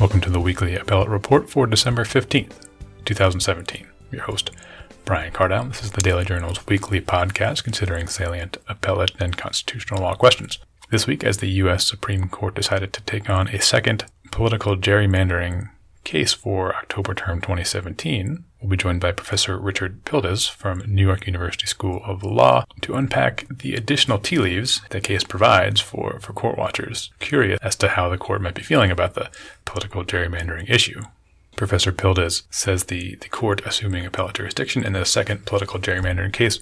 Welcome to the weekly appellate report for December 15th, 2017. I'm your host, Brian Cardown. This is the Daily Journal's weekly podcast considering salient appellate and constitutional law questions. This week, as the U.S. Supreme Court decided to take on a second political gerrymandering case for October term 2017, we'll be joined by Professor Richard Pildes from New York University School of Law to unpack the additional tea leaves the case provides for, for court watchers curious as to how the court might be feeling about the political gerrymandering issue. Professor Pildes says the, the court assuming appellate jurisdiction in the second political gerrymandering case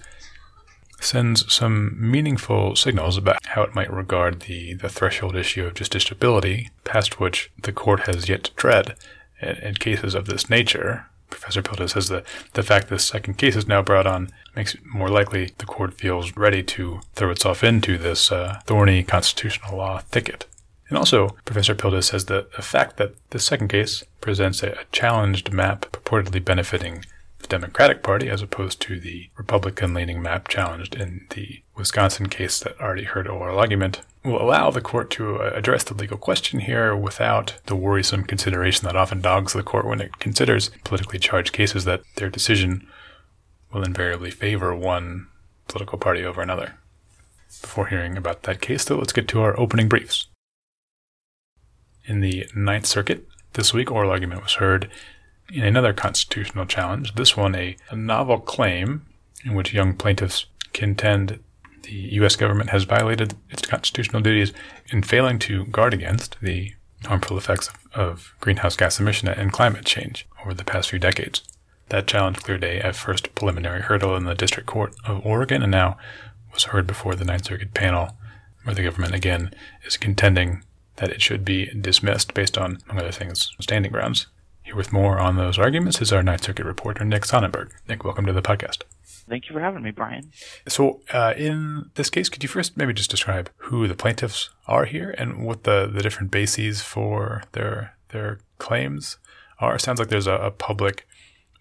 sends some meaningful signals about how it might regard the, the threshold issue of justiciability, past which the court has yet to tread in, in cases of this nature. Professor Pildes says that the fact this second case is now brought on makes it more likely the court feels ready to throw itself into this uh, thorny constitutional law thicket. And also, Professor Pildes says that the fact that the second case presents a, a challenged map purportedly benefiting the Democratic Party as opposed to the Republican leaning map challenged in the Wisconsin case that already heard oral argument will allow the court to uh, address the legal question here without the worrisome consideration that often dogs the court when it considers politically charged cases that their decision will invariably favor one political party over another. Before hearing about that case, though, let's get to our opening briefs. In the Ninth Circuit, this week, oral argument was heard in another constitutional challenge, this one a, a novel claim in which young plaintiffs contend the U.S. government has violated its constitutional duties in failing to guard against the harmful effects of, of greenhouse gas emission and climate change over the past few decades. That challenge cleared a, a first preliminary hurdle in the District Court of Oregon and now was heard before the Ninth Circuit panel, where the government again is contending that it should be dismissed based on, among other things, standing grounds. Here with more on those arguments is our Ninth Circuit reporter, Nick Sonnenburg. Nick, welcome to the podcast. Thank you for having me, Brian. So, uh, in this case, could you first maybe just describe who the plaintiffs are here and what the, the different bases for their their claims are? It sounds like there's a, a public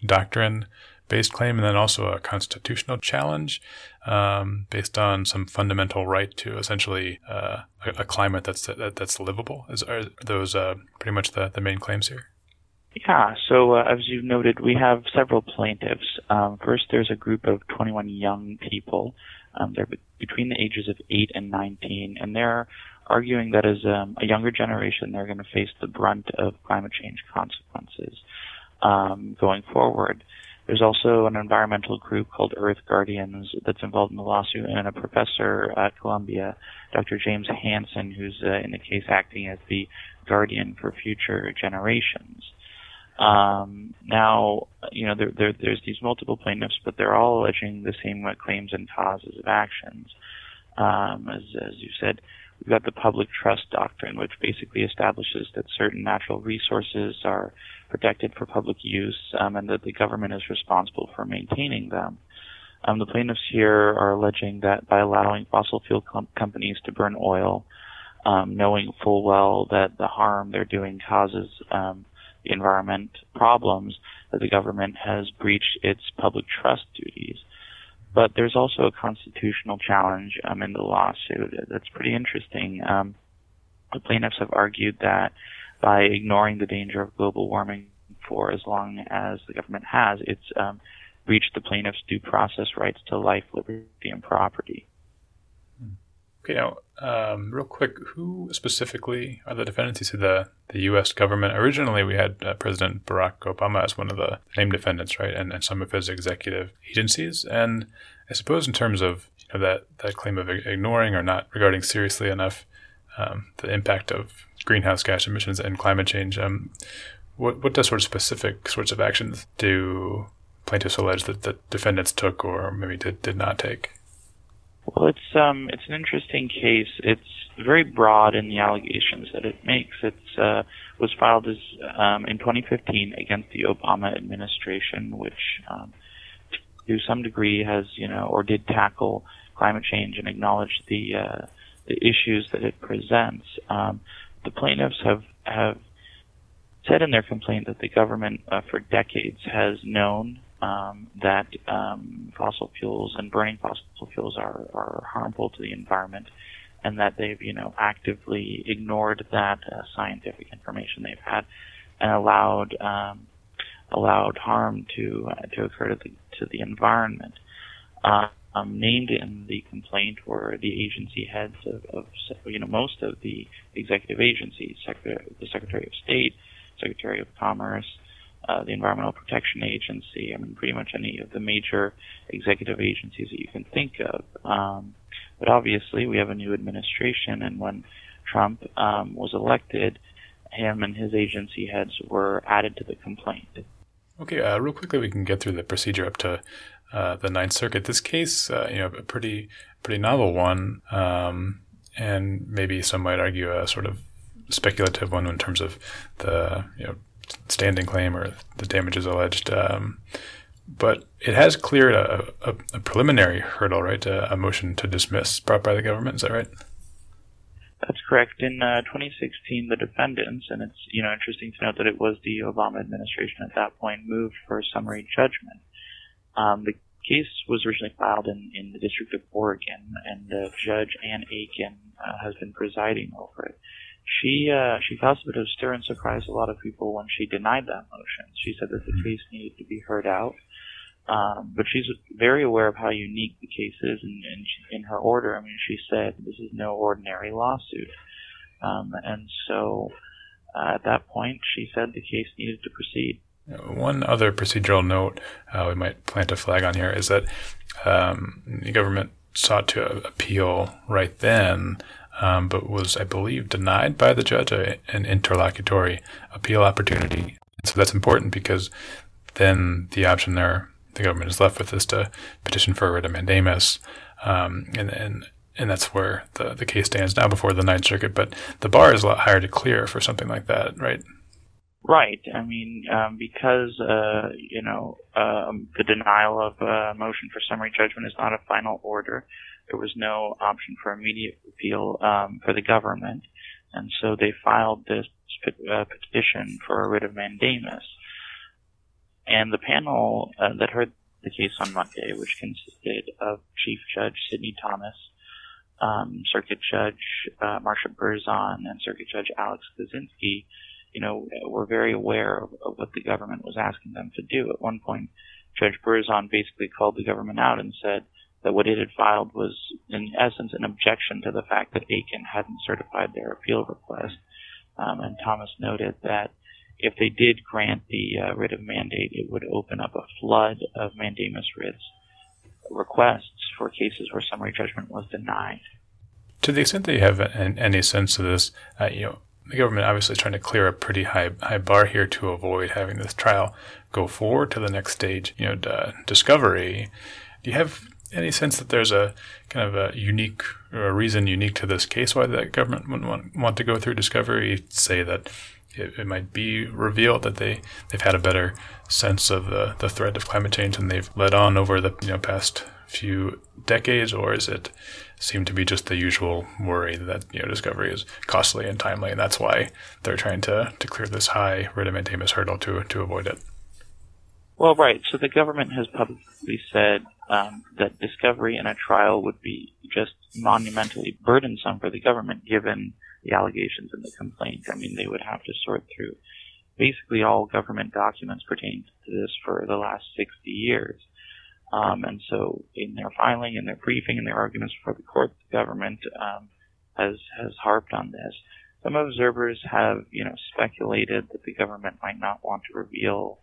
doctrine based claim and then also a constitutional challenge um, based on some fundamental right to essentially uh, a, climate that's that, that's livable. Is, are those uh, pretty much the, the main claims here? Yeah, so uh, as you've noted, we have several plaintiffs. Um, first, there's a group of 21 young people. Um, they're be- between the ages of 8 and 19, and they're arguing that as um, a younger generation, they're going to face the brunt of climate change consequences um, going forward. There's also an environmental group called Earth Guardians that's involved in the lawsuit, and a professor at Columbia, Dr. James Hansen, who's uh, in the case acting as the guardian for future generations. Um, now, you know, there, there, there's these multiple plaintiffs, but they're all alleging the same claims and causes of actions. Um, as, as you said, we've got the public trust doctrine, which basically establishes that certain natural resources are protected for public use um, and that the government is responsible for maintaining them. Um, the plaintiffs here are alleging that by allowing fossil fuel com- companies to burn oil, um, knowing full well that the harm they're doing causes um, environment problems that the government has breached its public trust duties. But there's also a constitutional challenge um, in the lawsuit that's pretty interesting. Um, the plaintiffs have argued that by ignoring the danger of global warming for as long as the government has, it's um, breached the plaintiffs' due process rights to life, liberty, and property. Okay, now, um, real quick, who specifically are the defendants? You said the, the U.S. government. Originally, we had uh, President Barack Obama as one of the named defendants, right, and, and some of his executive agencies. And I suppose in terms of you know, that, that claim of ignoring or not regarding seriously enough um, the impact of greenhouse gas emissions and climate change, um, what, what does sort of specific sorts of actions do plaintiffs allege that the defendants took or maybe did, did not take? Well, it's um, it's an interesting case. It's very broad in the allegations that it makes. It uh, was filed as um, in 2015 against the Obama administration, which um, to some degree has you know or did tackle climate change and acknowledge the uh, the issues that it presents. Um, the plaintiffs have have said in their complaint that the government uh, for decades has known um, that um, fossil fuels and burning fossil fuels are, are harmful to the environment, and that they've, you know, actively ignored that uh, scientific information they've had and allowed um, allowed harm to uh, to occur to the to the environment. Um, named in the complaint were the agency heads of, of you know most of the executive agencies, the Secretary of State, Secretary of Commerce, uh, the Environmental Protection Agency. I mean, pretty much any of the major executive agencies that you can think of. Um, but obviously, we have a new administration, and when Trump um, was elected, him and his agency heads were added to the complaint. Okay, uh, real quickly, we can get through the procedure up to uh, the Ninth Circuit. This case, uh, you know, a pretty pretty novel one, um, and maybe some might argue a sort of speculative one in terms of the you know standing claim or the damages alleged. Um, but it has cleared a, a, a preliminary hurdle, right? A, a, motion to dismiss brought by the government. Is that right? That's correct. In uh, 2016, the defendants, and it's you know interesting to note that it was the Obama administration at that point, moved for summary judgment. Um, the case was originally filed in, in the District of Oregon, and uh, Judge Ann Aiken uh, has been presiding over it. She uh, she caused a bit of stir and surprise a lot of people when she denied that motion. She said that the mm-hmm. case needed to be heard out, um, but she's very aware of how unique the case is, and, and she, in her order, I mean, she said this is no ordinary lawsuit, um, and so uh, at that point, she said the case needed to proceed. One other procedural note uh, we might plant a flag on here is that um, the government sought to appeal right then, um, but was, I believe, denied by the judge a, an interlocutory appeal opportunity. So that's important because then the option there the government is left with is to petition for a writ of mandamus, um, and, and and that's where the, the case stands now before the Ninth Circuit. But the bar is a lot higher to clear for something like that, right? Right. I mean, um, because uh, you know um, the denial of a motion for summary judgment is not a final order. There was no option for immediate appeal um, for the government, and so they filed this uh, petition for a writ of mandamus. And the panel uh, that heard the case on Monday, which consisted of Chief Judge Sidney Thomas, um, Circuit Judge uh, Marsha Berzon, and Circuit Judge Alex Kozinski, you know, were very aware of, of what the government was asking them to do. At one point, Judge Berzon basically called the government out and said that what it had filed was, in essence, an objection to the fact that Aiken hadn't certified their appeal request. Um, and Thomas noted that if they did grant the uh, writ of mandate, it would open up a flood of mandamus writs requests for cases where summary judgment was denied. To the extent that you have any sense of this, uh, you know, the government obviously is trying to clear a pretty high high bar here to avoid having this trial go forward to the next stage, you know, discovery. Do you have any sense that there's a kind of a unique or a reason unique to this case why the government would want, want to go through discovery? Say that it, it, might be revealed that they, they've had a better sense of the, the threat of climate change and they've led on over the you know past few decades, or is it seem to be just the usual worry that you know discovery is costly and timely, and that's why they're trying to, to clear this high of hurdle to to avoid it? Well, right. So the government has publicly said um, that discovery in a trial would be just monumentally burdensome for the government, given the allegations in the complaint. I mean, they would have to sort through basically all government documents pertaining to this for the last 60 years. Um, and so, in their filing, in their briefing, in their arguments before the court, the government um, has has harped on this. Some observers have, you know, speculated that the government might not want to reveal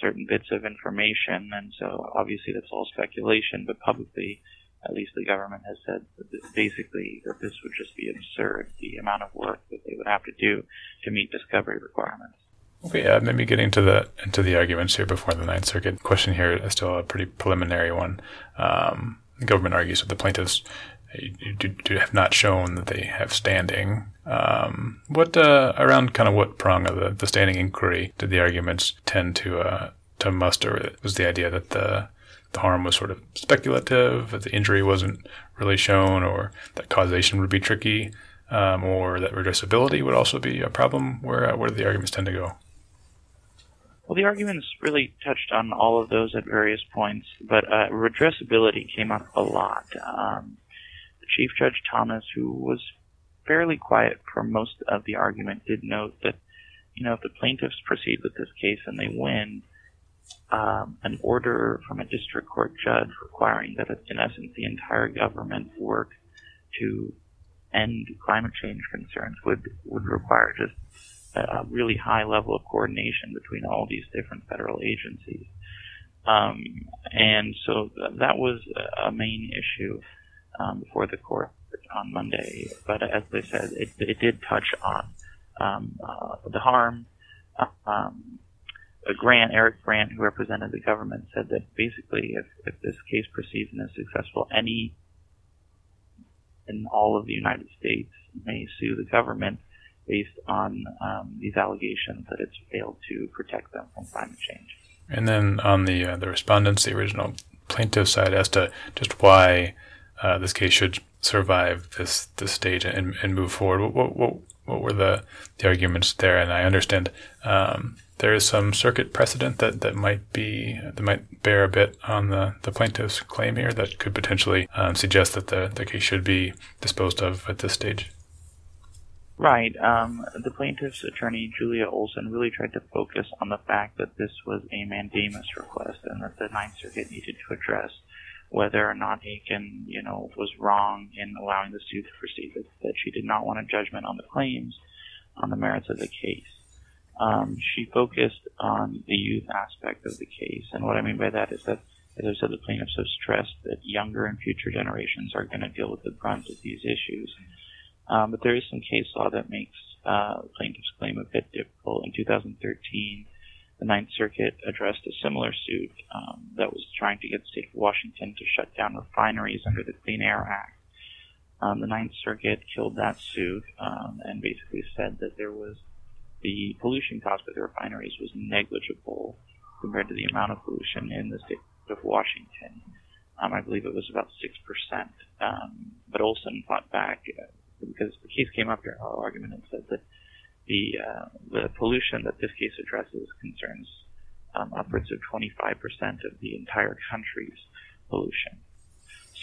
certain bits of information, and so obviously that's all speculation. But publicly, at least the government has said that basically that this would just be absurd, the amount of work that they would have to do to meet discovery requirements. Okay, yeah, maybe getting to the into the arguments here before the Ninth Circuit. Question here is still a pretty preliminary one. Um, the government argues that the plaintiffs do, do have not shown that they have standing. Um, what uh, around kind of what prong of the, the standing inquiry did the arguments tend to uh, to muster? Was the idea that the the harm was sort of speculative, that the injury wasn't really shown, or that causation would be tricky, um, or that redressability would also be a problem? Where uh, where do the arguments tend to go? Well, the arguments really touched on all of those at various points, but uh, redressability came up a lot. Um, Chief Judge Thomas, who was fairly quiet for most of the argument, did note that, you know, if the plaintiffs proceed with this case and they win, um, an order from a district court judge requiring that, in essence, the entire government work to end climate change concerns would would require just a really high level of coordination between all these different federal agencies. Um, and so th- that was a main issue um, before the court on Monday. But as they said, it, it did touch on um, uh, the harm. Um, Grant, Eric Grant, who represented the government, said that basically, if, if this case proceeds and is successful, any in all of the United States may sue the government based on um, these allegations that it's failed to protect them from climate change. And then on the uh, the respondents, the original plaintiff side, as to just why uh, this case should survive this this stage and, and move forward. What, what what were the the arguments there? And I understand um, there is some circuit precedent that, that might be that might bear a bit on the, the plaintiff's claim here that could potentially um, suggest that the, the case should be disposed of at this stage. Right. Um, the plaintiff's attorney, Julia Olson, really tried to focus on the fact that this was a mandamus request and that the Ninth Circuit needed to address whether or not Aiken, you know, was wrong in allowing the suit to proceed. That she did not want a judgment on the claims, on the merits of the case. Um, she focused on the youth aspect of the case, and what I mean by that is that, as I said, the plaintiffs have stressed that younger and future generations are going to deal with the brunt of these issues. Um, but there is some case law that makes uh, plaintiff's claim a bit difficult. In 2013, the Ninth Circuit addressed a similar suit um, that was trying to get the state of Washington to shut down refineries under the Clean Air Act. Um, the Ninth Circuit killed that suit um, and basically said that there was the pollution caused by the refineries was negligible compared to the amount of pollution in the state of Washington. Um, I believe it was about six percent. Um, but Olson fought back uh, because the case came up during our argument and said that the uh, the pollution that this case addresses concerns um, upwards of 25% of the entire country's pollution.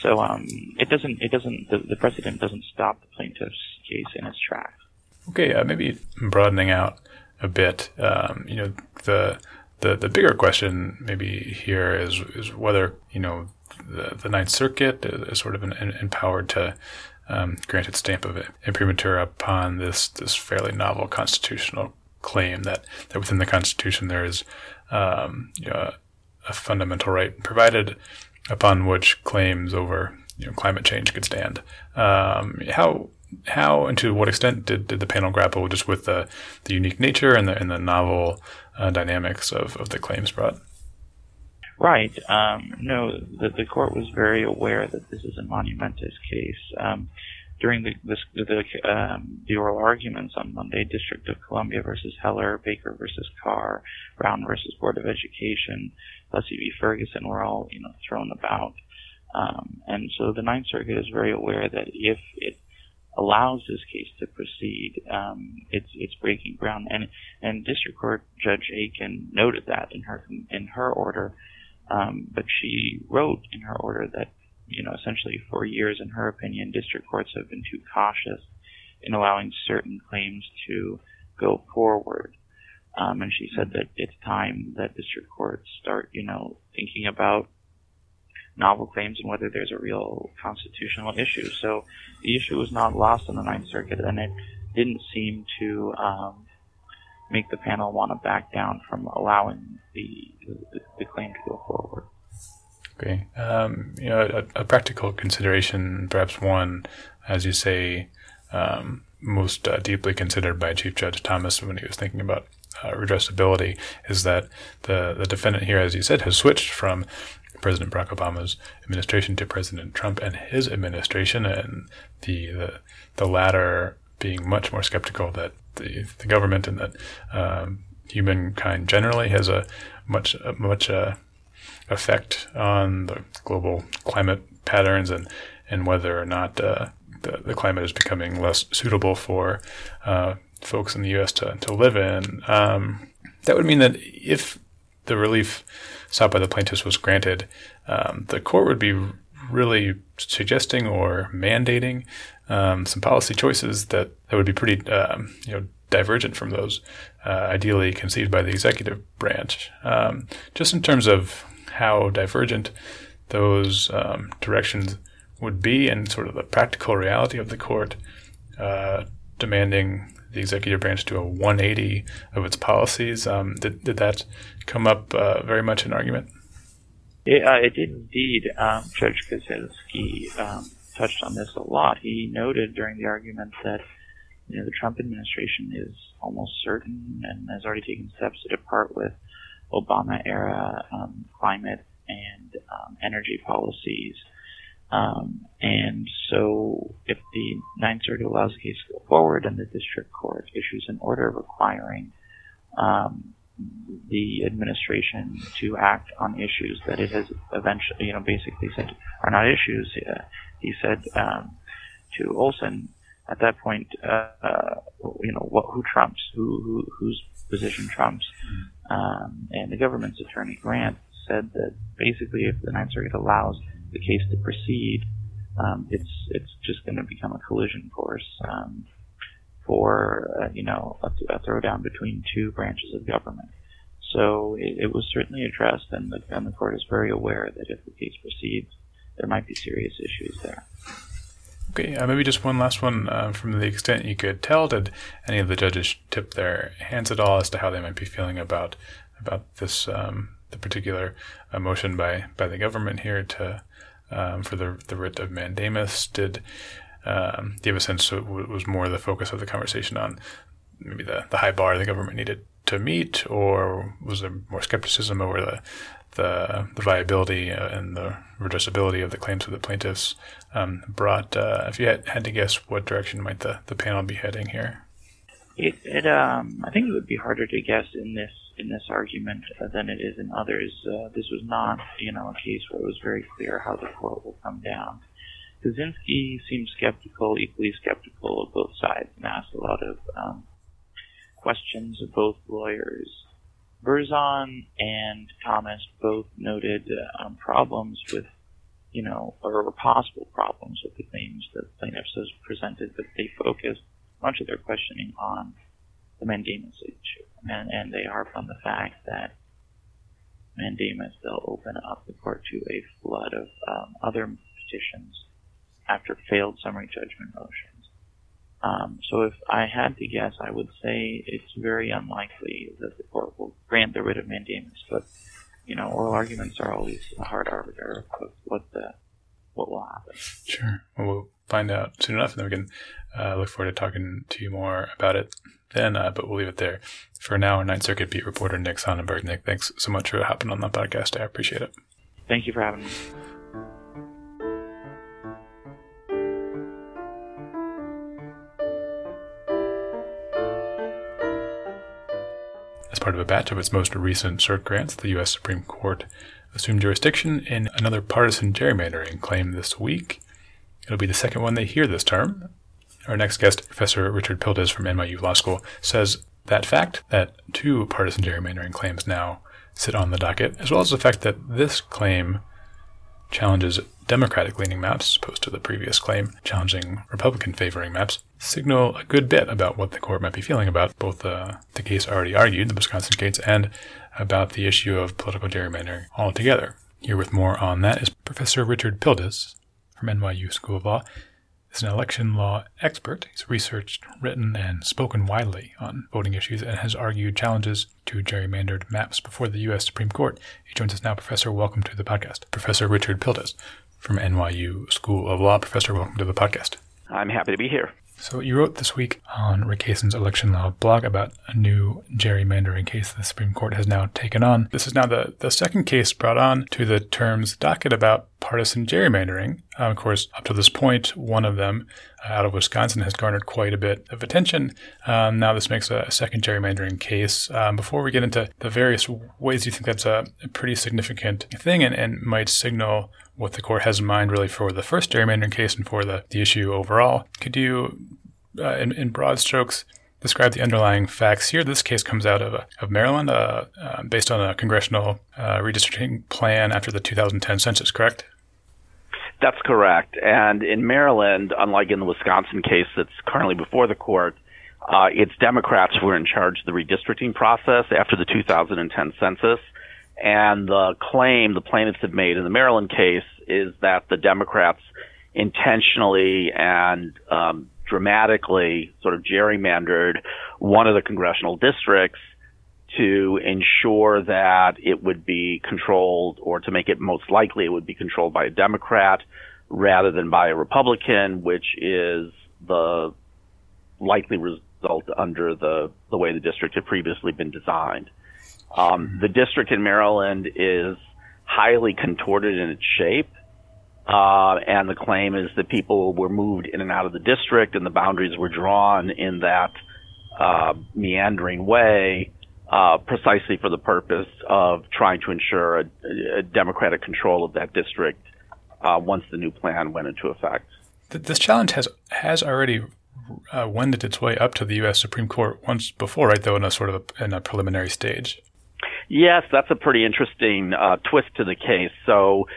So um, it doesn't it doesn't the, the, precedent doesn't stop the plaintiff's case in its tracks. Okay, uh, maybe broadening out a bit. Um, you know the the the bigger question maybe here is is whether you know the, the Ninth Circuit is sort of an, an empowered to um, granted stamp of imprimatur upon this this fairly novel constitutional claim that, that within the Constitution there is um, you know, a fundamental right provided upon which claims over you know, climate change could stand. Um, how how and to what extent did, did the panel grapple just with the, the unique nature and the and the novel uh, dynamics of, of the claims brought? Right. Um, no, the, the court was very aware that this is a monumentous case. Um, during the, this, the, um, the oral arguments on Monday, District of Columbia versus Heller, Baker versus Carr, Brown versus Board of Education, Plessy v. Ferguson were all you know thrown about. Um, and so the Ninth Circuit is very aware that if it allows this case to proceed, um, it's it's breaking ground. And and District Court Judge Aiken noted that in her in her order um, but she wrote in her order that, you know, essentially for years, in her opinion, district courts have been too cautious in allowing certain claims to go forward. Um, and she said that it's time that district courts start, you know, thinking about novel claims and whether there's a real constitutional issue. So the issue was not lost on the Ninth Circuit, and it didn't seem to um, make the panel want to back down from allowing the, the, the claim to go forward. Okay. Um, you know, a, a, practical consideration, perhaps one, as you say, um, most uh, deeply considered by Chief Judge Thomas when he was thinking about uh, redressability, is that the the defendant here, as you said, has switched from President Barack Obama's administration to President Trump and his administration, and the the, the latter being much more skeptical that the, the government and that um, humankind generally has a much much uh, effect on the global climate patterns and and whether or not uh, the, the climate is becoming less suitable for uh, folks in the U.S. to, to live in. Um, that would mean that if the relief sought by the plaintiffs was granted, um, the court would be really suggesting or mandating um, some policy choices that, that would be pretty, um, you know, divergent from those uh, ideally conceived by the executive branch. Um, just in terms of how divergent those um, directions would be and sort of the practical reality of the court uh, demanding the executive branch do a 180 of its policies. Um, did, did that come up uh, very much in argument? It, uh, it did indeed. Um, Judge Kozinski um, touched on this a lot. He noted during the argument that you know, the Trump administration is almost certain and has already taken steps to depart with Obama era um, climate and um, energy policies. Um, and so, if the Ninth Circuit allows the case to go forward and the district court issues an order requiring um, the administration to act on issues that it has eventually, you know, basically said are not issues, uh, he said um, to Olson at that point, uh, uh, you know, what, who trumps, who, who whose position trumps, um, and the government's attorney Grant said that basically, if the Ninth Circuit allows the case to proceed, um, it's it's just going to become a collision course. Um, for uh, you know a, a, throwdown between two branches of government. So it, it, was certainly addressed, and the, and the court is very aware that if the case proceeds, there might be serious issues there. Okay, uh, maybe just one last one uh, from the extent you could tell. Did any of the judges tip their hands at all as to how they might be feeling about about this um, the particular uh, motion by by the government here to um, for the the writ of mandamus? Did um, do you have a sense it was more the focus of the conversation on maybe the, the high bar the government needed to meet, or was there more skepticism over the the, the viability uh, and the redressability of the claims of the plaintiffs um, brought. Uh, if you had, had to guess, what direction might the, the panel be heading here? It, it um, I think it would be harder to guess in this in this argument uh, than it is in others. Uh, this was not, you know, a case where it was very clear how the court will come down. Kozinski seemed skeptical, equally skeptical of both sides, and asked a lot of um, questions of both lawyers. Berzon and Thomas both noted uh, um, problems with, you know, or possible problems with the claims that plaintiffs has presented, but they focused much of their questioning on the mandamus issue, and, and they harp on the fact that mandamus they'll open up the court to a flood of um, other petitions after failed summary judgment motions. Um, so if I had to guess, I would say it's very unlikely that the court will grant the writ of mandamus. But you know, oral arguments are always a hard arbiter of what the what will happen. Sure. Well, we'll find out soon enough, and then we can uh, look forward to talking to you more about it then. Uh, but we'll leave it there for now. Our Ninth Circuit beat reporter Nick Sonnenburg. Nick, thanks so much for hopping on the podcast. I appreciate it. Thank you for having me. Part of a batch of its most recent cert grants, the U.S. Supreme Court assumed jurisdiction in another partisan gerrymandering claim this week. It'll be the second one they hear this term. Our next guest, Professor Richard Pildes from NYU Law School, says that fact that two partisan gerrymandering claims now sit on the docket, as well as the fact that this claim challenges Democratic leaning maps, opposed to the previous claim challenging Republican favoring maps, signal a good bit about what the court might be feeling about both uh, the case already argued, the Wisconsin case, and about the issue of political gerrymandering altogether. Here with more on that is Professor Richard Pildes from NYU School of Law is an election law expert. He's researched, written, and spoken widely on voting issues and has argued challenges to gerrymandered maps before the U.S. Supreme Court. He joins us now. Professor, welcome to the podcast. Professor Richard Pildes from NYU School of Law. Professor, welcome to the podcast. I'm happy to be here. So you wrote this week on Rick Hasen's election law blog about a new gerrymandering case the Supreme Court has now taken on. This is now the, the second case brought on to the terms docket about partisan gerrymandering. Uh, of course, up to this point, one of them uh, out of Wisconsin has garnered quite a bit of attention. Um, now this makes a, a second gerrymandering case. Um, before we get into the various ways you think that's a, a pretty significant thing and, and might signal what the court has in mind really for the first gerrymandering case and for the, the issue overall. Could you, uh, in, in broad strokes, describe the underlying facts here. This case comes out of, of Maryland, uh, uh, based on a congressional uh, redistricting plan after the 2010 census, correct? That's correct. And in Maryland, unlike in the Wisconsin case that's currently before the court, uh, it's Democrats who are in charge of the redistricting process after the 2010 census. And the claim the plaintiffs have made in the Maryland case is that the Democrats intentionally and um, dramatically sort of gerrymandered one of the congressional districts to ensure that it would be controlled or to make it most likely it would be controlled by a Democrat rather than by a Republican, which is the likely result under the, the way the district had previously been designed. Um, the district in Maryland is highly contorted in its shape. Uh, and the claim is that people were moved in and out of the district and the boundaries were drawn in that uh, meandering way uh, precisely for the purpose of trying to ensure a, a democratic control of that district uh, once the new plan went into effect. This challenge has has already uh, wended its way up to the U.S. Supreme Court once before, right? Though in a sort of a, in a preliminary stage. Yes, that's a pretty interesting uh, twist to the case. So.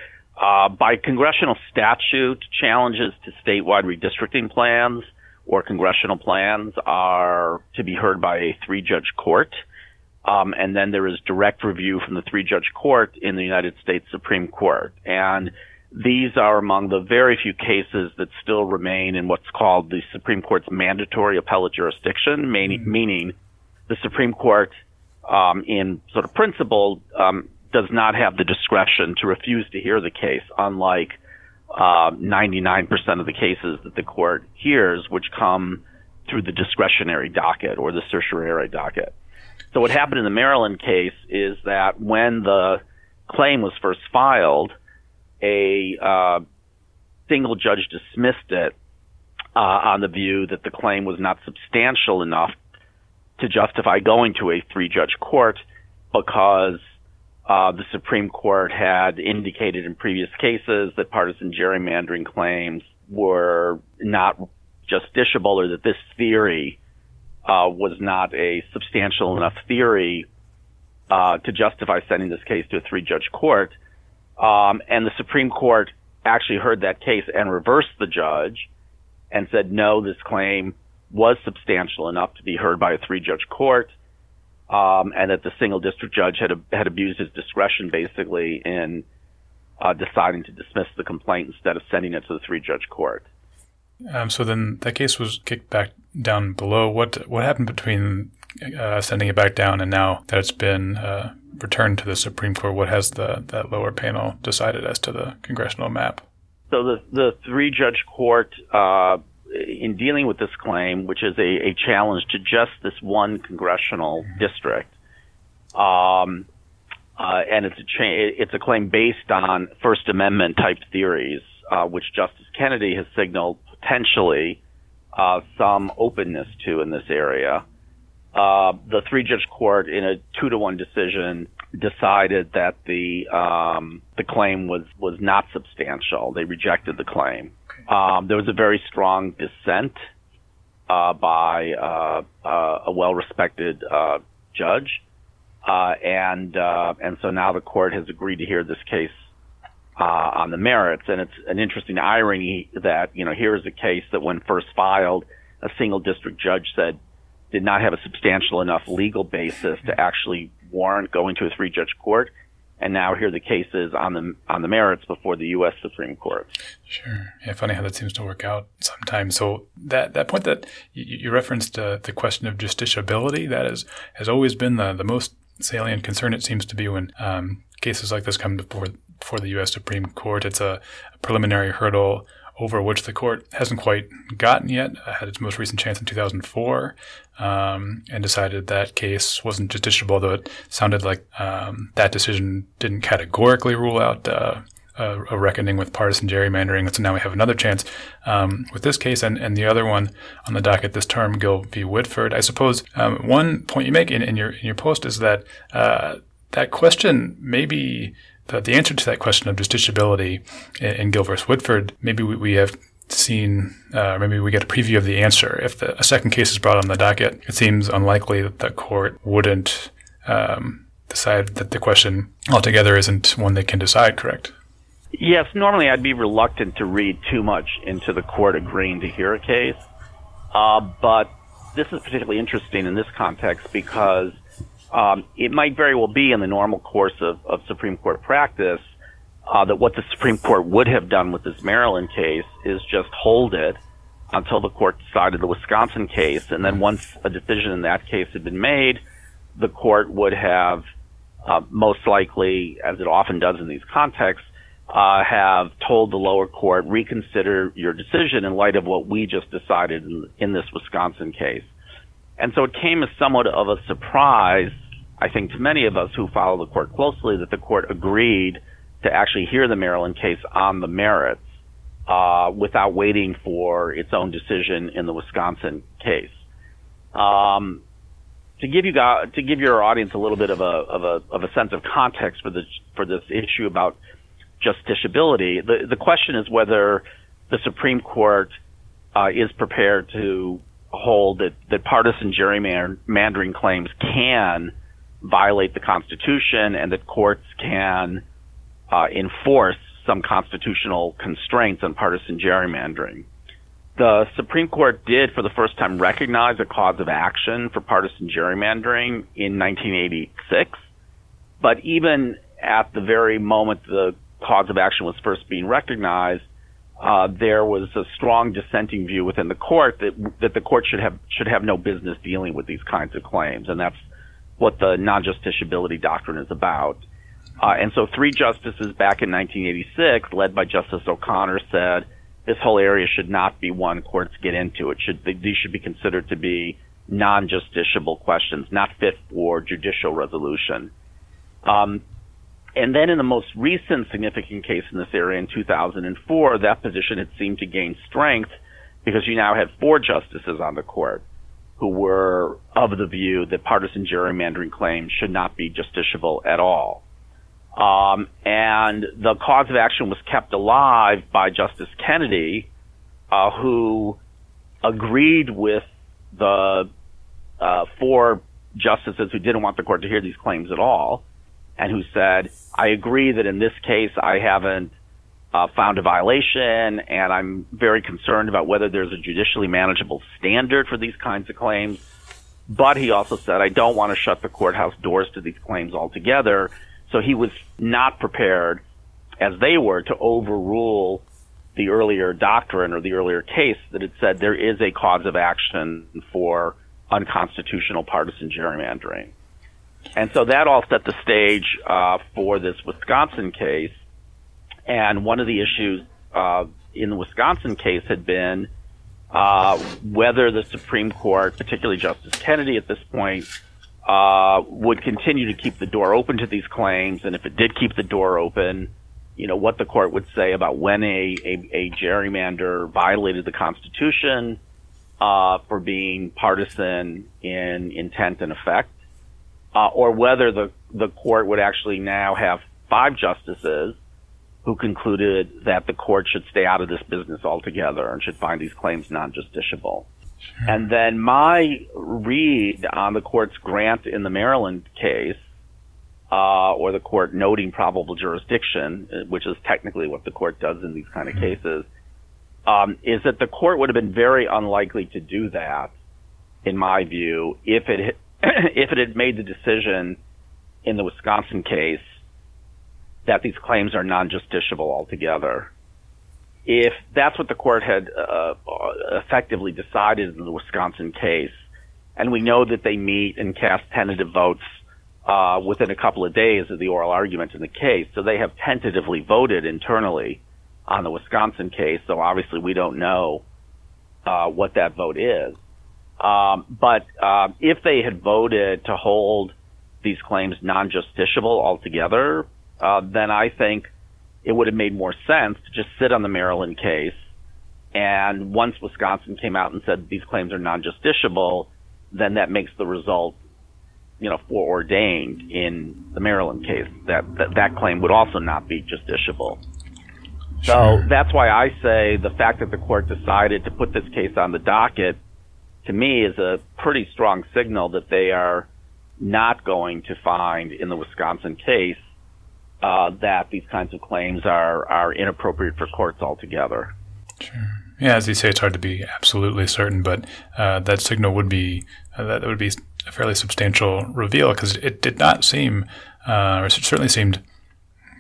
Uh, by congressional statute, challenges to statewide redistricting plans or congressional plans are to be heard by a three judge court. Um, and then there is direct review from the three judge court in the United States Supreme Court. And these are among the very few cases that still remain in what's called the Supreme Court's mandatory appellate jurisdiction, meaning, mm-hmm. meaning the Supreme Court, um, in sort of principle, um, does not have the discretion to refuse to hear the case, unlike uh, 99% of the cases that the court hears, which come through the discretionary docket or the certiorari docket. So what happened in the Maryland case is that when the claim was first filed, a uh, single judge dismissed it uh, on the view that the claim was not substantial enough to justify going to a three-judge court because uh, the Supreme Court had indicated in previous cases that partisan gerrymandering claims were not justiciable or that this theory uh, was not a substantial enough theory uh, to justify sending this case to a three-judge court. Um, and the Supreme Court actually heard that case and reversed the judge and said, no, this claim was substantial enough to be heard by a three-judge court, um, and that the single district judge had had abused his discretion basically in uh, deciding to dismiss the complaint instead of sending it to the three-judge court. Um, so then that case was kicked back down below. What what happened between uh, sending it back down and now that it's been uh, returned to the Supreme Court? What has the that lower panel decided as to the congressional map? So the the three judge court. In dealing with this claim, which is a, a challenge to just this one congressional district, um, uh, and it's a cha- it's a claim based on First Amendment type theories, uh, which Justice Kennedy has signaled potentially uh, some openness to in this area. Uh, the three judge court, in a two to one decision, decided that the um, the claim was was not substantial. They rejected the claim. Um, there was a very strong dissent uh, by uh, uh, a well respected uh, judge, and and so now the court has agreed to hear this case uh, on the merits. And it's an interesting irony that, you know, here is a case that when first filed, a single district judge said did not have a substantial enough legal basis to actually warrant going to a three judge court. And now here the cases on the on the merits before the U.S. Supreme Court. Sure. Yeah, funny how that seems to work out sometimes. So that that point that you, you referenced uh, the question of justiciability that is has always been the the most salient concern. It seems to be when um, cases like this come before before the U.S. Supreme Court. It's a, a preliminary hurdle over which the court hasn't quite gotten yet. It had its most recent chance in 2004 um, and decided that case wasn't justiciable, though it sounded like um, that decision didn't categorically rule out uh, a, a, reckoning with partisan gerrymandering. So now we have another chance um, with this case and, and the other one on the docket this term, Gill v. Whitford. I suppose um, one point you make in, in, your in your post is that uh, that question maybe the, the answer to that question of justiciability in, in Gill versus Whitford, maybe we, we have seen, uh, maybe we get a preview of the answer. If the, a second case is brought on the docket, it seems unlikely that the court wouldn't um, decide that the question altogether isn't one they can decide, correct? Yes, normally I'd be reluctant to read too much into the court agreeing to hear a case, uh, but this is particularly interesting in this context because um, it might very well be in the normal course of, of Supreme Court practice uh, that what the Supreme Court would have done with this Maryland case is just hold it until the court decided the Wisconsin case, and then once a decision in that case had been made, the court would have uh, most likely, as it often does in these contexts, uh, have told the lower court reconsider your decision in light of what we just decided in, in this Wisconsin case. And so it came as somewhat of a surprise, I think, to many of us who follow the court closely that the court agreed to actually hear the Maryland case on the merits uh, without waiting for its own decision in the Wisconsin case. Um, to give you guys, to give your audience a little bit of a of a of a sense of context for this for this issue about justiciability, the the question is whether the Supreme Court uh, is prepared to hold that that partisan gerrymandering claims can violate the Constitution and that courts can uh, enforce some constitutional constraints on partisan gerrymandering. The Supreme Court did, for the first time, recognize a cause of action for partisan gerrymandering in 1986. But even at the very moment the cause of action was first being recognized, uh, there was a strong dissenting view within the court that that the court should have should have no business dealing with these kinds of claims, and that's what the non-justiciability doctrine is about. Uh, and so three justices back in 1986, led by Justice O'Connor, said this whole area should not be one courts get into. It should these should be considered to be non-justiciable questions, not fit for judicial resolution. Um, and then in the most recent significant case in this area in 2004, that position had seemed to gain strength because you now had four justices on the court who were of the view that partisan gerrymandering claims should not be justiciable at all. Um, and the cause of action was kept alive by Justice Kennedy, uh, who agreed with the uh, four justices who didn't want the court to hear these claims at all, and who said, "I agree that in this case I haven't uh, found a violation, and I'm very concerned about whether there's a judicially manageable standard for these kinds of claims." But he also said, "I don't want to shut the courthouse doors to these claims altogether." So he was not prepared, as they were, to overrule the earlier doctrine or the earlier case that had said there is a cause of action for unconstitutional partisan gerrymandering. And so that all set the stage uh, for this Wisconsin case. And one of the issues uh, in the Wisconsin case had been uh, whether the Supreme Court, particularly Justice Kennedy at this point, uh, would continue to keep the door open to these claims, and if it did keep the door open, you know what the court would say about when a a, a gerrymander violated the Constitution uh, for being partisan in intent and effect, uh, or whether the the court would actually now have five justices who concluded that the court should stay out of this business altogether and should find these claims non-justiciable. And then my read on the court's grant in the Maryland case, uh, or the court noting probable jurisdiction, which is technically what the court does in these kind of mm-hmm. cases, um, is that the court would have been very unlikely to do that, in my view, if it if it had made the decision in the Wisconsin case that these claims are non-justiciable altogether if that's what the court had uh, effectively decided in the Wisconsin case, and we know that they meet and cast tentative votes uh, within a couple of days of the oral argument in the case, so they have tentatively voted internally on the Wisconsin case. So obviously, we don't know uh, what that vote is. Um, but uh, if they had voted to hold these claims non-justiciable altogether, uh, then I think it would have made more sense to just sit on the Maryland case. And once Wisconsin came out and said these claims are non-justiciable, then that makes the result, you know, foreordained in the Maryland case. That that, that claim would also not be justiciable. Sure. So that's why I say the fact that the court decided to put this case on the docket, to me, is a pretty strong signal that they are not going to find in the Wisconsin case uh, that these kinds of claims are are inappropriate for courts altogether. Sure. Yeah, as you say, it's hard to be absolutely certain, but uh, that signal would be uh, that would be a fairly substantial reveal because it did not seem, uh, or it certainly seemed,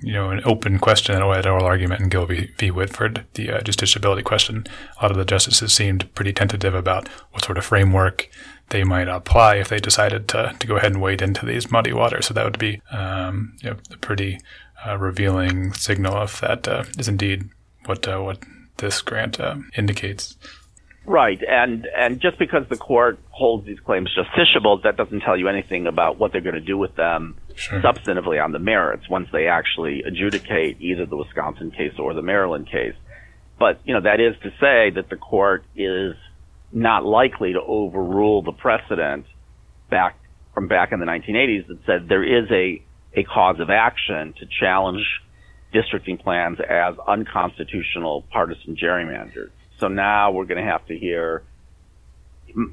you know, an open question in a oral argument in Gill v. v. Whitford, the uh, justiciability question. A lot of the justices seemed pretty tentative about what sort of framework they might apply if they decided to, to go ahead and wade into these muddy waters. So that would be um, you know, a pretty uh, revealing signal if that uh, is indeed what uh, what this grant uh, indicates. Right, and and just because the court holds these claims justiciable, that doesn't tell you anything about what they're going to do with them sure. substantively on the merits once they actually adjudicate either the Wisconsin case or the Maryland case. But you know that is to say that the court is not likely to overrule the precedent back from back in the 1980s that said there is a, a cause of action to challenge districting plans as unconstitutional partisan gerrymanders. So now we're going to have to hear,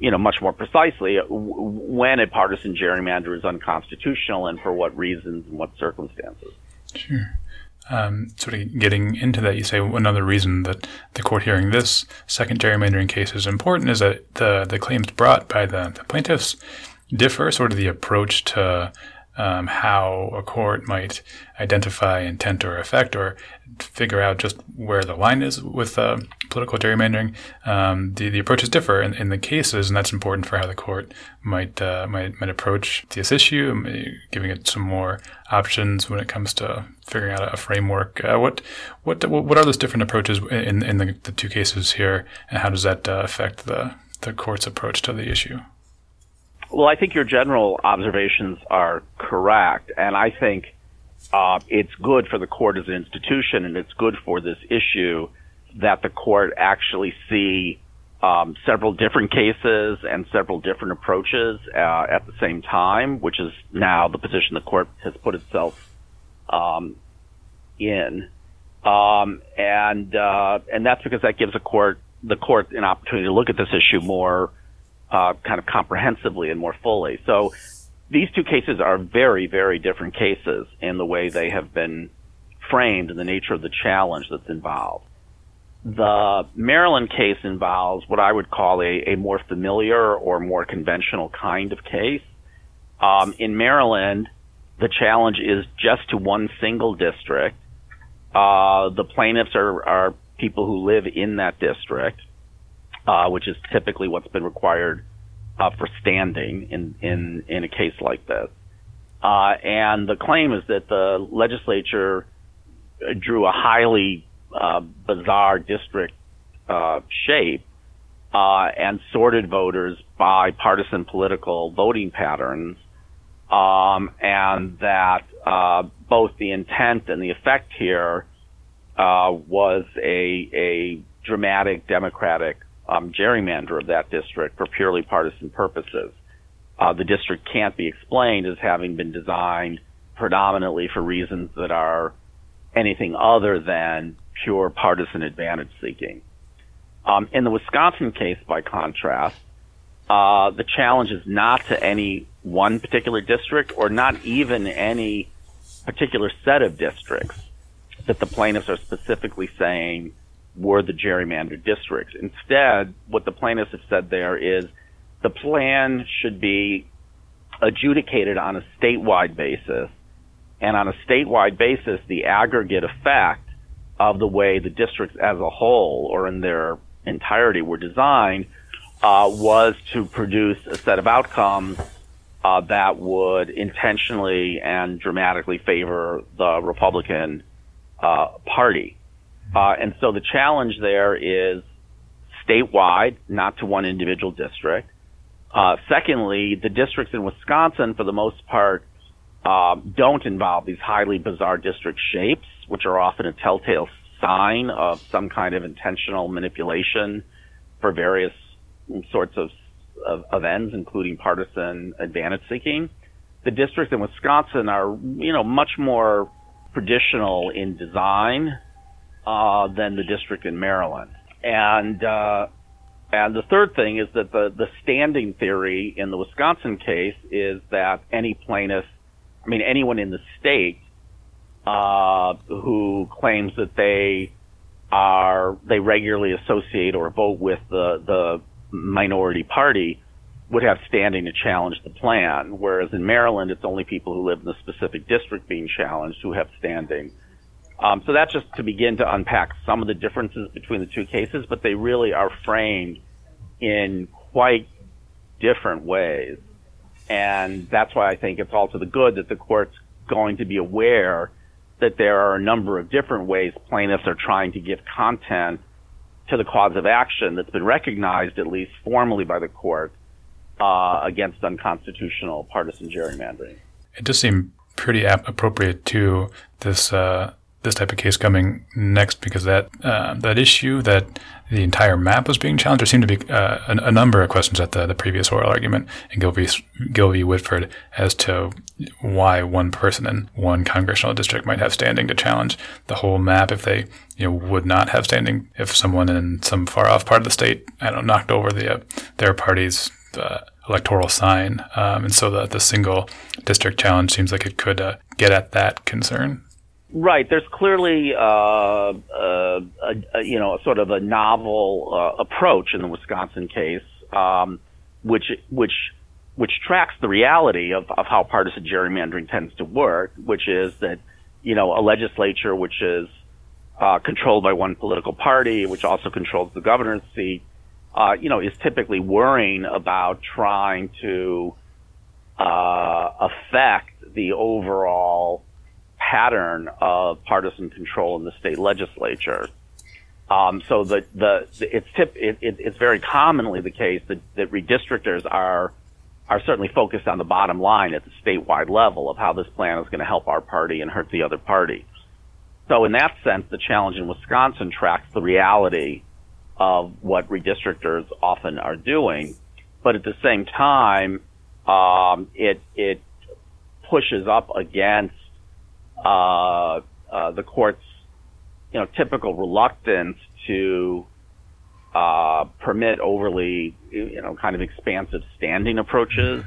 you know, much more precisely when a partisan gerrymander is unconstitutional and for what reasons and what circumstances. Sure um, sort of getting into that, you say another reason that the court hearing this second gerrymandering case is important is that the the claims brought by the, the plaintiffs differ, sort of the approach to um, how a court might identify intent or effect or figure out just where the line is with uh, political gerrymandering. Um, the, the approaches differ in, in the cases, and that's important for how the court might uh, might, might approach this issue, um, giving it some more options when it comes to figuring out a framework. Uh, what what what are those different approaches in in the, the two cases here, and how does that uh, affect the the court's approach to the issue? Well, I think your general observations are correct, and I think uh, it's good for the court as an institution, and it's good for this issue that the court actually see um, several different cases and several different approaches uh, at the same time, which is now the position the court has put itself um, in, um, and uh, and that's because that gives the court the court an opportunity to look at this issue more uh, kind of comprehensively and more fully. So these two cases are very, very different cases in the way they have been framed and the nature of the challenge that's involved. The Maryland case involves what I would call a, a more familiar or more conventional kind of case. Um, in Maryland, the challenge is just to one single district. Uh, the plaintiffs are, are people who live in that district uh, which is typically what's been required uh, for standing in, in, in a case like this. Uh, and the claim is that the legislature drew a highly uh, bizarre district uh, shape uh, and sorted voters by partisan political voting patterns, um, and that both the intent and the effect here was a, a dramatic Democratic um, gerrymander of that district for purely partisan purposes. Uh, the district can't be explained as having been designed predominantly for reasons that are anything other than pure partisan advantage seeking. Um, in the Wisconsin case, by contrast, uh, the challenge is not to any one particular district or not even any particular set of districts that the plaintiffs are specifically saying were the gerrymandered districts. Instead, what the plaintiffs have said there is the plan should be adjudicated on a statewide basis. And on a statewide basis, the aggregate effect of the way the districts as a whole or in their entirety were designed uh, was to produce a set of outcomes uh, that would intentionally and dramatically favor the Republican uh, Party. Uh, and so the challenge there is statewide, not to one individual district. Uh, secondly, the districts in Wisconsin, for the most part, uh, don't involve these highly bizarre district shapes, which are often a telltale sign of some kind of intentional manipulation for various sorts of, of, of ends, including partisan advantage seeking. The districts in Wisconsin are, you know, much more traditional in design uh, than the district in Maryland. And uh, and the third thing is that the the standing theory in the Wisconsin case is that any plaintiff, I mean anyone in the state, uh, who claims that they are they regularly associate or vote with the the minority party would have standing to challenge the plan, whereas in Maryland it's only people who live in the specific district being challenged who have standing. Um, so that's just to begin to unpack some of the differences between the two cases, but they really are framed in quite different ways. And that's why I think it's all to the good that the court's going to be aware that there are a number of different ways plaintiffs are trying to give content to the cause of action that's been recognized, at least formally by the court, uh, against unconstitutional partisan gerrymandering. It does seem pretty ap- appropriate to this uh, this type of case coming next because that uh, that issue that the entire map was being challenged. There seemed to be uh, a, a, number of questions at the, the previous oral argument in Gill v. Gilby Whitford as to why one person in one congressional district might have standing to challenge the whole map if they you know would not have standing if someone in some far off part of the state I don't know knocked over the uh, their party's uh, electoral sign, um, and so the the single district challenge seems like it could uh, get at that concern. Right. There's clearly, uh, uh, a, you know, sort of a novel uh, approach in the Wisconsin case, um, which which which tracks the reality of, of how partisan gerrymandering tends to work, which is that you know a legislature which is uh, controlled by one political party, which also controls the governor's seat, uh, you know, is typically worrying about trying to uh, affect the overall pattern of partisan control in the state legislature. Um, so the, the, it's tip, it, it, it's very commonly the case that, that redistrictors are are certainly focused on the bottom line at the statewide level of how this plan is going to help our party and hurt the other party. So in that sense, the challenge in Wisconsin tracks the reality of what redistrictors often are doing, but at the same time, um, it it pushes up against uh, uh, the court's, you know, typical reluctance to uh, permit overly, you know, kind of expansive standing approaches,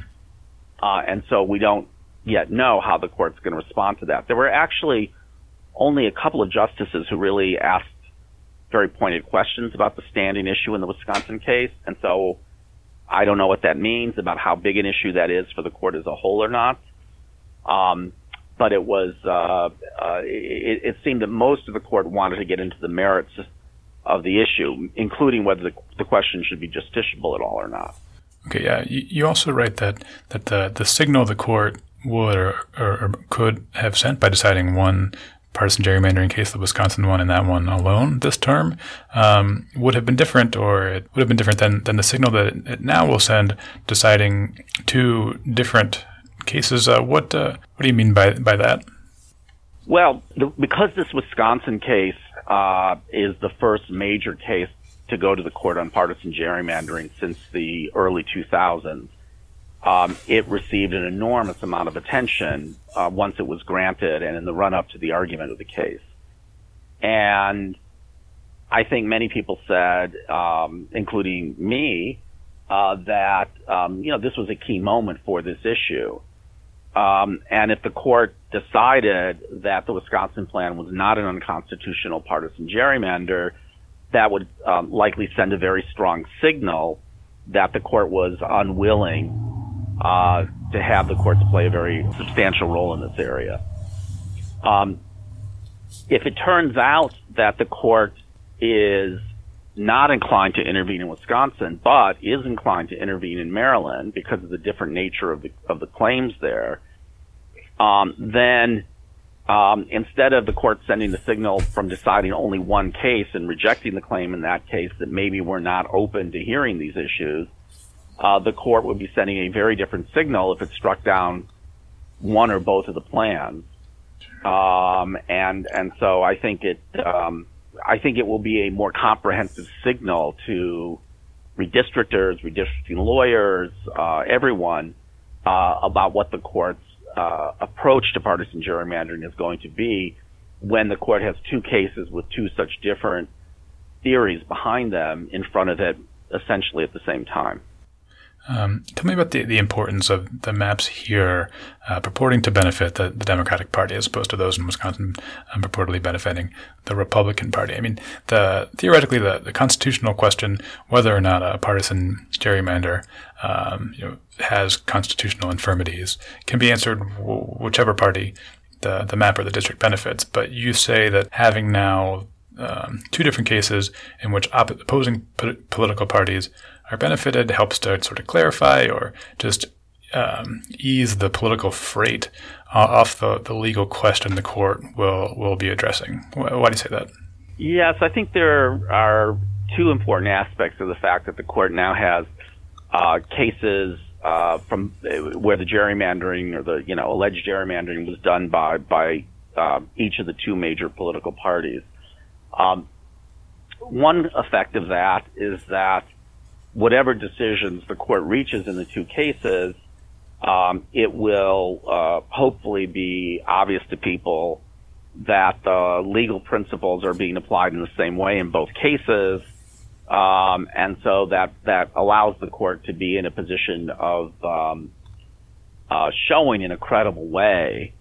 uh, and so we don't yet know how the court's going to respond to that. There were actually only a couple of justices who really asked very pointed questions about the standing issue in the Wisconsin case, and so I don't know what that means about how big an issue that is for the court as a whole or not. Um, but it was uh, uh, it, it, seemed that most of the court wanted to get into the merits of the issue, including whether the, the question should be justiciable at all or not. Okay, yeah. You, you also write that that the the signal the court would or, or, or could have sent by deciding one partisan gerrymandering case, the Wisconsin one, and that one alone this term, um, would have been different, or it would have been different than, than the signal that it now will send deciding two different cases. Uh, what uh, what do you mean by by that? Well, the, because this Wisconsin case uh, is the first major case to go to the court on partisan gerrymandering since the early 2000s, um, it received an enormous amount of attention uh, once it was granted and in the run up to the argument of the case. And I think many people said, um, including me, uh, that um, you know this was a key moment for this issue. Um, and if the court decided that the Wisconsin plan was not an unconstitutional partisan gerrymander, that would um, likely send a very strong signal that the court was unwilling uh, to have the courts play a very substantial role in this area. Um, if it turns out that the court is not inclined to intervene in Wisconsin, but is inclined to intervene in Maryland because of the different nature of the of the claims there, um, then um, instead of the court sending the signal from deciding only one case and rejecting the claim in that case that maybe we're not open to hearing these issues, uh, the court would be sending a very different signal if it struck down one or both of the plans. Um, and and so I think it um, I think it will be a more comprehensive signal to redistrictors, redistricting lawyers, uh, everyone uh, about what the court's uh, approach to partisan gerrymandering is going to be when the court has two cases with two such different theories behind them in front of it essentially at the same time. Um, tell me about the, the importance of the maps here uh, purporting to benefit the, the, Democratic Party as opposed to those in Wisconsin um, purportedly benefiting the Republican Party. I mean, the theoretically, the, the constitutional question whether or not a partisan gerrymander um, you know, has constitutional infirmities can be answered w- whichever party the, the map or the district benefits. But you say that having now um, two different cases in which op- opposing po- political parties are benefited helps to sort of clarify or just um, ease the political freight off the, the legal question the court will will be addressing. Why, why do you say that? Yes, I think there are two important aspects of the fact that the court now has uh, cases uh, from uh, where the gerrymandering or the you know alleged gerrymandering was done by by uh, each of the two major political parties. Um, one effect of that is that whatever decisions the court reaches in the two cases, um, it will uh, hopefully be obvious to people that the legal principles are being applied in the same way in both cases, um, and so that that allows the court to be in a position of um, uh, showing in a credible way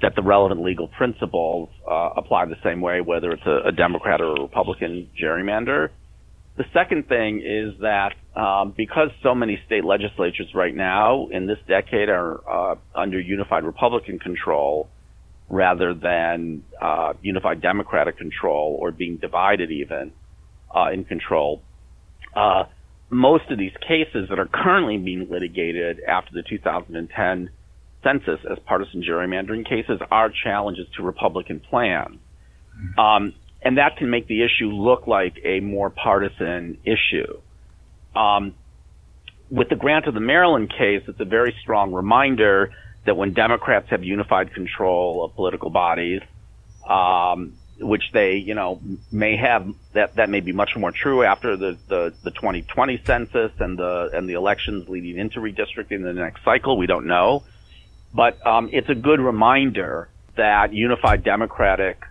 that the relevant legal principles uh, apply the same way, whether it's a, a Democrat or a Republican gerrymander. The second thing is that um, because so many state legislatures right now in this decade are uh, under unified Republican control rather than uh, unified Democratic control or being divided even uh, in control, uh, most of these cases that are currently being litigated after the 2010 census as partisan gerrymandering cases are challenges to Republican plans. Um, and that can make the issue look like a more partisan issue. Um, with the grant of the Maryland case, it's a very strong reminder that when Democrats have unified control of political bodies, um, which they, you know, may have, that, that may be much more true after the, the, the 2020 census and the, and the elections leading into redistricting in the next cycle. We don't know. But um, it's a good reminder that unified Democratic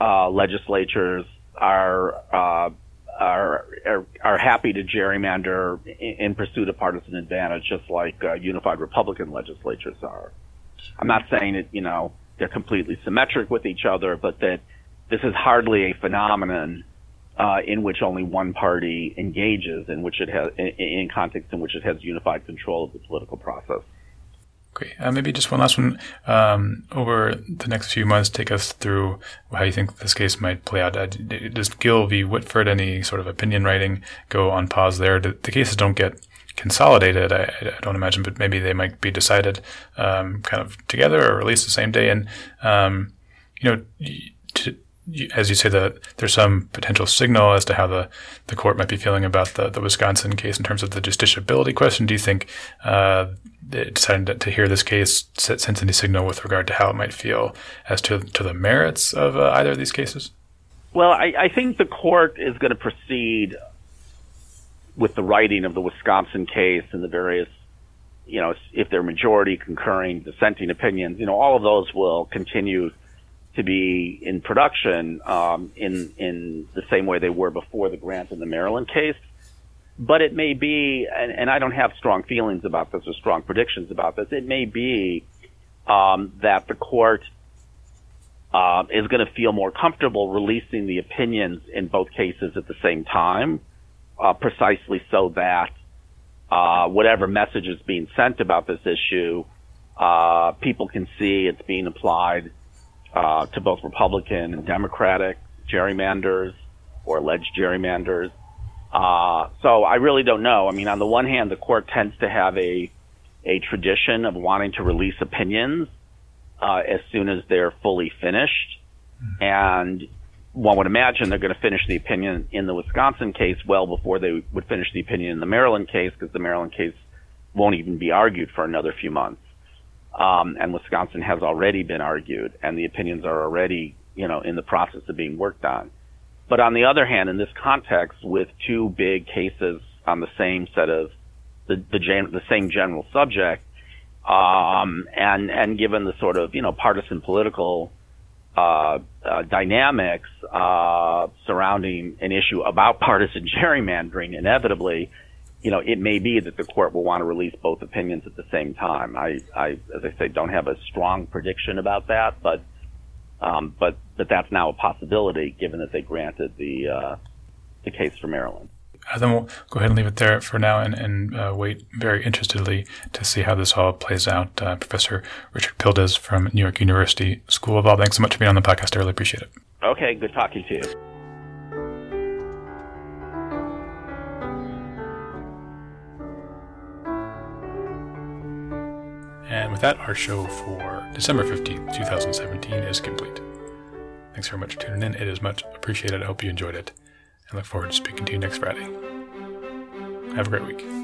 uh, legislatures are, uh, are, are are happy to gerrymander in, in, pursuit of partisan advantage, just like uh, unified Republican legislatures are. I'm not saying that you know they're completely symmetric with each other, but that this is hardly a phenomenon uh, in which only one party engages, in which it has in, in context in which it has unified control of the political process. Great. Uh, maybe just one last one. Um, over the next few months, take us through how you think this case might play out. Uh, does Gill v. Whitford, any sort of opinion writing, go on pause there? The, the cases don't get consolidated, I, I, don't imagine, but maybe they might be decided um, kind of together or released the same day. And, um, you know, to, as you say, that there's some potential signal as to how the, the court might be feeling about the, the Wisconsin case in terms of the justiciability question. Do you think uh, deciding to, hear this case sends any signal with regard to how it might feel as to to the merits of uh, either of these cases? Well, I, I think the court is going to proceed with the writing of the Wisconsin case and the various, you know, if they're majority, concurring, dissenting opinions, you know, all of those will continue to be in production um, in in the same way they were before the grant in the Maryland case. But it may be, and, and I don't have strong feelings about this or strong predictions about this. It may be um, that the court uh, is going to feel more comfortable releasing the opinions in both cases at the same time, uh, precisely so that uh, whatever message is being sent about this issue, uh, people can see it's being applied uh, to both Republican and Democratic gerrymanders or alleged gerrymanders. Uh, so I really don't know. I mean, on the one hand, the court tends to have a a tradition of wanting to release opinions uh, as soon as they're fully finished, and one would imagine they're going to finish the opinion in the Wisconsin case well before they would finish the opinion in the Maryland case because the Maryland case won't even be argued for another few months. Um, and Wisconsin has already been argued, and the opinions are already, you know, in the process of being worked on. But on the other hand, in this context, with two big cases on the same set of the the, gen, the same general subject, um, and and given the sort of you know partisan political uh, uh, dynamics uh, surrounding an issue about partisan gerrymandering, inevitably, you know, it may be that the court will want to release both opinions at the same time. I, I as I say, don't have a strong prediction about that, but um, but but that's now a possibility given that they granted the uh, the case for Maryland. Uh, then we'll go ahead and leave it there for now and, and uh, wait very interestedly to see how this all plays out. Uh, Professor Richard Pildes from New York University School of Law, thanks so much for being on the podcast. I really appreciate it. Okay, good talking to you. And with that, our show for December 15th, 2017 is complete. Thanks very much for tuning in. It is much appreciated. I hope you enjoyed it and look forward to speaking to you next Friday. Have a great week.